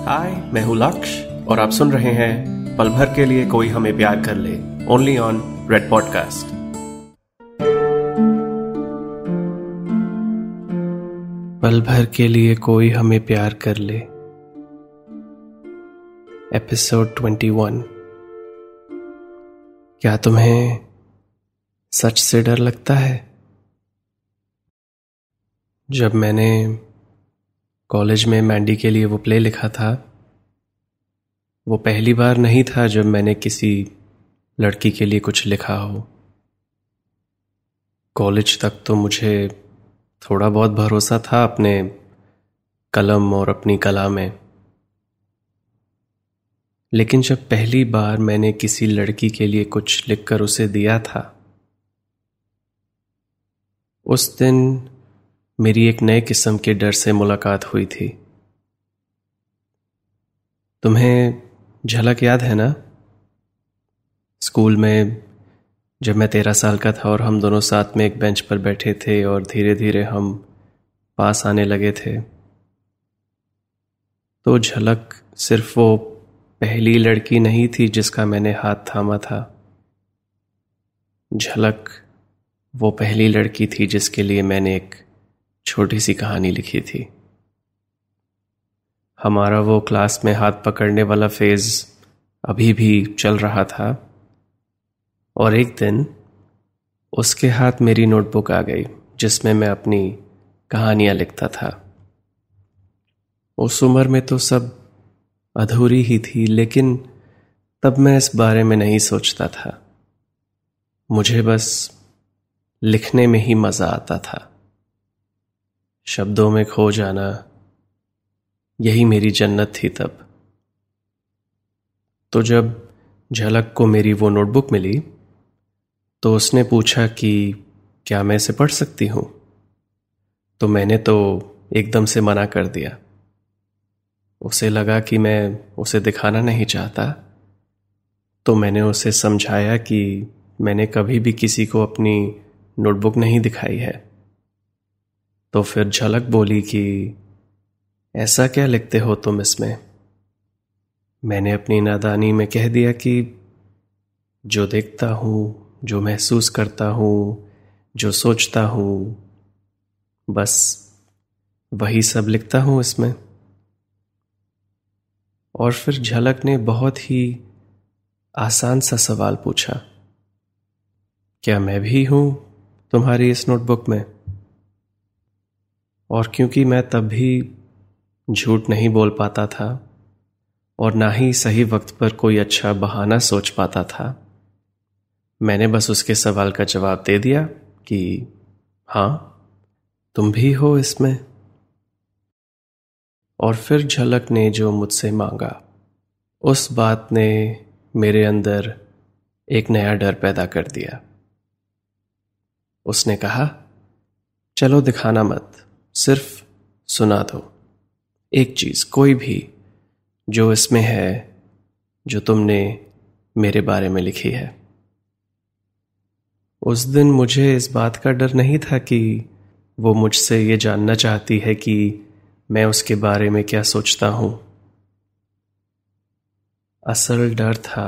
हाय मैं हूँ लक्ष्य और आप सुन रहे हैं पल भर के लिए कोई हमें प्यार कर ले ओनली ऑन रेड पॉडकास्ट पल भर के लिए कोई हमें प्यार कर ले। एपिसोड ट्वेंटी वन क्या तुम्हें सच से डर लगता है? जब मैंने कॉलेज में मैंडी के लिए वो प्ले लिखा था। वो पहली बार नहीं था जब मैंने किसी लड़की के लिए कुछ लिखा हो। कॉलेज तक तो मुझे थोड़ा बहुत भरोसा था अपने कलम और अपनी कला में। लेकिन जब पहली बार मैंने किसी लड़की के लिए कुछ लिखकर उसे दिया था, उस दिन मेरी एक नए किस्म के डर से मुलाकात हुई थी। तुम्हें झलक याद है ना? स्कूल में जब मैं तेरह साल का था और हम दोनों साथ में एक बेंच पर बैठे थे और धीरे धीरे हम पास आने लगे थे तो झलक सिर्फ़ वो पहली लड़की नहीं थी जिसका मैंने हाथ थामा था। झलक वो पहली लड़की थी जिसके लिए मैंने एक छोटी सी कहानी लिखी थी। हमारा वो क्लास में हाथ पकड़ने वाला फ़ेज़ अभी भी चल रहा था। और एक दिन उसके हाथ मेरी नोटबुक आ गई, जिसमें मैं अपनी कहानियाँ लिखता था। उस उम्र में तो सब अधूरी ही थी, लेकिन तब मैं इस बारे में नहीं सोचता था। मुझे बस लिखने में ही मज़ा आता था। शब्दों में खो जाना, यही मेरी जन्नत थी तब। तो जब झलक को मेरी वो नोटबुक मिली तो उसने पूछा कि, क्या मैं इसे पढ़ सकती हूँ? तो मैंने तो एकदम से मना कर दिया। उसे लगा कि मैं उसे दिखाना नहीं चाहता। तो मैंने उसे समझाया कि मैंने कभी भी किसी को अपनी नोटबुक नहीं दिखाई है। तो फिर झलक बोली कि, ऐसा क्या लिखते हो तुम इसमें? मैंने अपनी नादानी में कह दिया कि, जो देखता हूँ, जो महसूस करता हूँ, जो सोचता हूँ, बस वही सब लिखता हूँ इसमें। और फिर झलक ने बहुत ही आसान सा सवाल पूछा, क्या मैं भी हूँ तुम्हारी इस नोटबुक में? और क्योंकि मैं तब भी झूठ नहीं बोल पाता था और ना ही सही वक्त पर कोई अच्छा बहाना सोच पाता था, मैंने बस उसके सवाल का जवाब दे दिया कि हाँ तुम भी हो इसमें? और फिर झलक ने जो मुझसे मांगा, उस बात ने मेरे अंदर एक नया डर पैदा कर दिया। उसने कहा, चलो दिखाना मत। सिर्फ़ सुना दो। एक चीज़ कोई भी जो इसमें है, जो तुमने मेरे बारे में लिखी है। उस दिन मुझे इस बात का डर नहीं था कि वो मुझसे ये जानना चाहती है कि मैं उसके बारे में क्या सोचता हूँ। असल डर था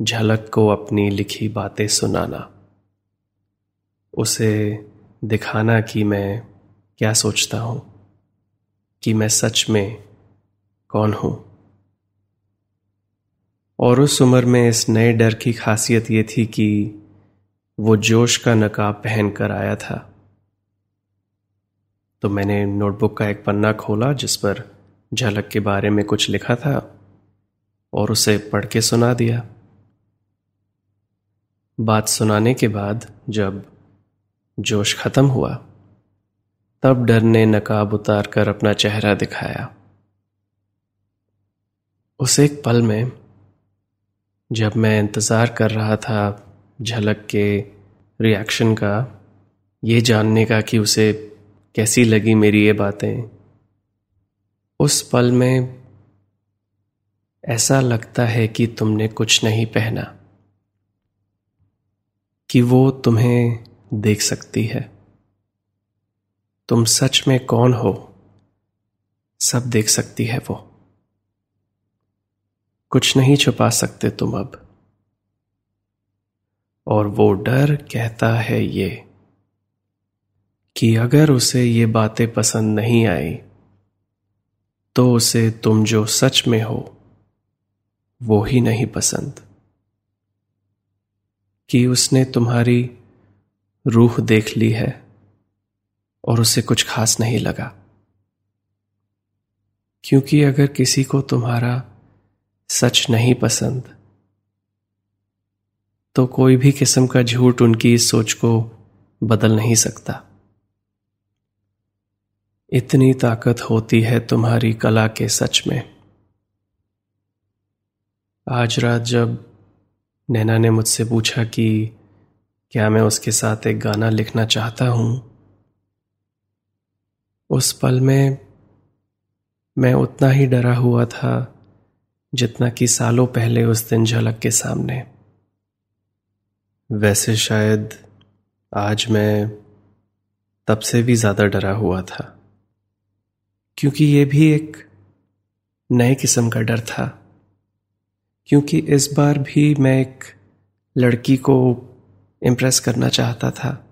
झलक को अपनी लिखी बातें सुनाना, उसे दिखाना कि मैं क्या सोचता हूँ कि मैं सच में कौन हूँ? और उस उम्र में इस नए डर की खासियत यह थी कि वो जोश का नकाब पहन कर आया था। तो मैंने नोटबुक का एक पन्ना खोला जिस पर झलक के बारे में कुछ लिखा था और उसे पढ़ के सुना दिया। बात सुनाने के बाद जब जोश खत्म हुआ तब डर ने नकाब उतार कर अपना चेहरा दिखाया। उस एक पल में, जब मैं इंतज़ार कर रहा था झलक के रिएक्शन का, ये जानने का कि उसे कैसी लगी मेरी ये बातें, उस पल में ऐसा लगता है कि तुमने कुछ नहीं पहना, कि वो तुम्हें देख सकती है। तुम सच में कौन हो? सब देख सकती है वो। कुछ नहीं छुपा सकते तुम अब। और वो डर कहता है ये, कि अगर उसे ये बातें पसंद नहीं आई तो उसे तुम जो सच में हो, वो ही नहीं पसंद। कि उसने तुम्हारी रूह देख ली है। और उसे कुछ खास नहीं लगा। क्योंकि अगर किसी को तुम्हारा सच नहीं पसंद तो कोई भी किस्म का झूठ उनकी इस सोच को बदल नहीं सकता। इतनी ताकत होती है तुम्हारी कला के सच में। आज रात जब नैना ने मुझसे पूछा कि क्या मैं उसके साथ एक गाना लिखना चाहता हूँ उस पल में मैं उतना ही डरा हुआ था जितना कि सालों पहले उस दिन झलक के सामने। वैसे शायद आज मैं तब से भी ज़्यादा डरा हुआ था, क्योंकि ये भी एक नए किस्म का डर था। क्योंकि इस बार भी मैं एक लड़की को इम्प्रेस करना चाहता था,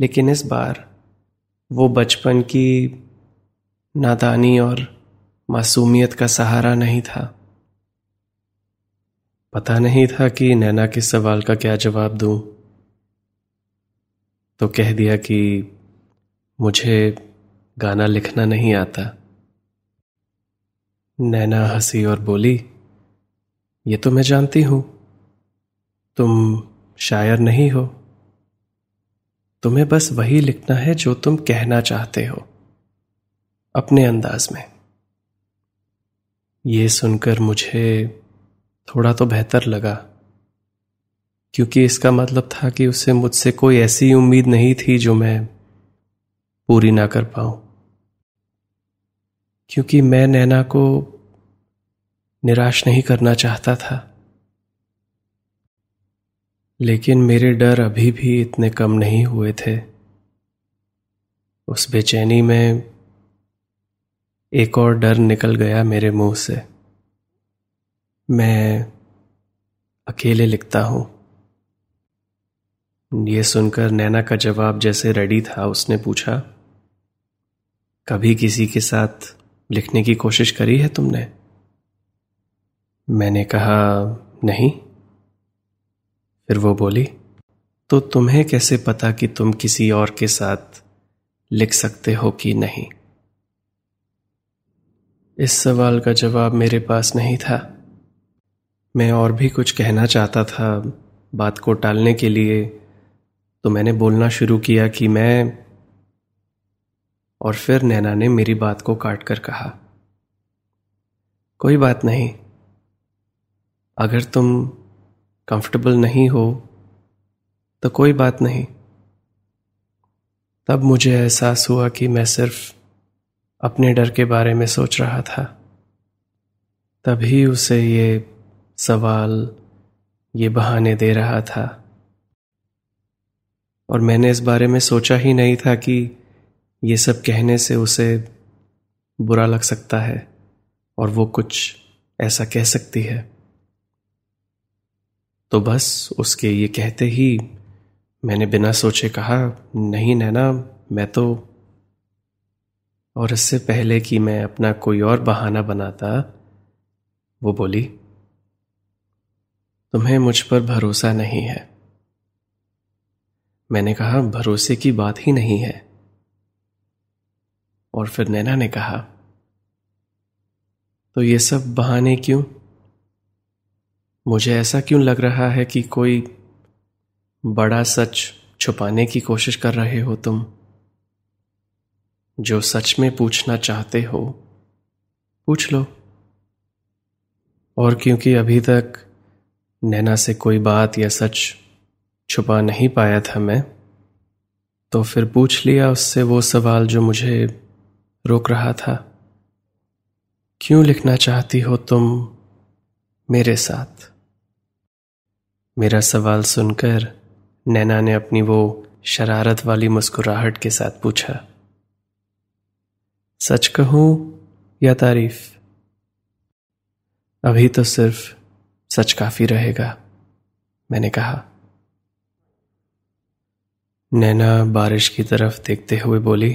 लेकिन इस बार वो बचपन की नादानी और मासूमियत का सहारा नहीं था। पता नहीं था कि नैना के सवाल का क्या जवाब दूँ। तो कह दिया कि मुझे गाना लिखना नहीं आता। नैना हँसी और बोली, ये तो मैं जानती हूँ। तुम शायर नहीं हो। तुम्हें बस वही लिखना है जो तुम कहना चाहते हो। अपने अंदाज में। ये सुनकर मुझे थोड़ा तो बेहतर लगा, क्योंकि इसका मतलब था कि उसे मुझसे कोई ऐसी उम्मीद नहीं थी जो मैं पूरी ना कर पाऊँ। क्योंकि मैं नैना को निराश नहीं करना चाहता था। लेकिन मेरे डर अभी भी इतने कम नहीं हुए थे। उस बेचैनी में एक और डर निकल गया मेरे मुँह से। मैं अकेले लिखता हूँ। यह सुनकर नैना का जवाब जैसे रेडी था, उसने पूछा, कभी किसी के साथ लिखने की कोशिश करी है तुमने? मैंने कहा, नहीं। फिर वो बोली तो तुम्हें कैसे पता कि तुम किसी और के साथ लिख सकते हो कि नहीं? इस सवाल का जवाब मेरे पास नहीं था। मैं और भी कुछ कहना चाहता था बात को टालने के लिए तो मैंने बोलना शुरू किया कि मैं और फिर नैना ने मेरी बात को काट कर कहा, कोई बात नहीं, अगर तुम कंफर्टेबल नहीं हो तो कोई बात नहीं। तब मुझे एहसास हुआ कि मैं सिर्फ़ अपने डर के बारे में सोच रहा था। तभी उसे ये सवाल, ये बहाने दे रहा था। और मैंने इस बारे में सोचा ही नहीं था कि ये सब कहने से उसे बुरा लग सकता है, और वो कुछ ऐसा कह सकती है। तो बस उसके ये कहते ही मैंने बिना सोचे कहा, नहीं नैना, मैं तो और इससे पहले कि मैं अपना कोई और बहाना बनाता, वो बोली, तुम्हें मुझ पर भरोसा नहीं है। मैंने कहा, भरोसे की बात ही नहीं है। और फिर नैना ने कहा तो ये सब बहाने क्यों? मुझे ऐसा क्यों लग रहा है कि कोई बड़ा सच छुपाने की कोशिश कर रहे हो तुम? जो सच में पूछना चाहते हो, पूछ लो। और क्योंकि अभी तक नैना से कोई बात या सच छुपा नहीं पाया था मैं तो फिर पूछ लिया उससे वो सवाल जो मुझे रोक रहा था। क्यों लिखना चाहती हो तुम मेरे साथ? मेरा सवाल सुनकर नैना ने अपनी वो शरारत वाली मुस्कुराहट के साथ पूछा, सच कहूँ या तारीफ़? अभी तो सिर्फ़ सच काफ़ी रहेगा, मैंने कहा। नैना बारिश की तरफ़ देखते हुए बोली,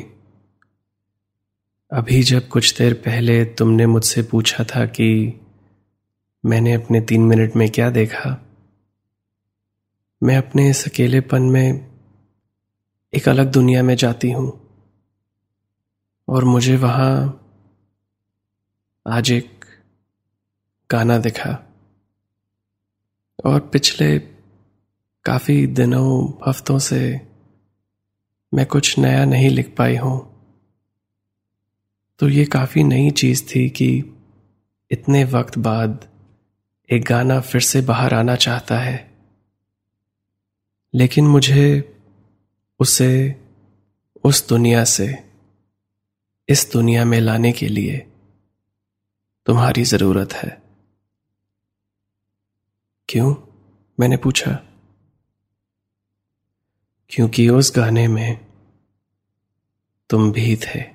अभी जब कुछ देर पहले तुमने मुझसे पूछा था कि मैंने अपने तीन मिनट में क्या देखा मैं अपने इस अकेलेपन में एक अलग दुनिया में जाती हूँ। और मुझे वहाँ आज एक गाना दिखा। और पिछले काफ़ी दिनों, हफ्तों से मैं कुछ नया नहीं लिख पाई हूँ। तो ये काफ़ी नई चीज़ थी कि इतने वक्त बाद एक गाना फिर से बाहर आना चाहता है। लेकिन मुझे उसे उस दुनिया से, इस दुनिया में लाने के लिए तुम्हारी ज़रूरत है। क्यों? मैंने पूछा। क्योंकि उस गाने में तुम भी थे।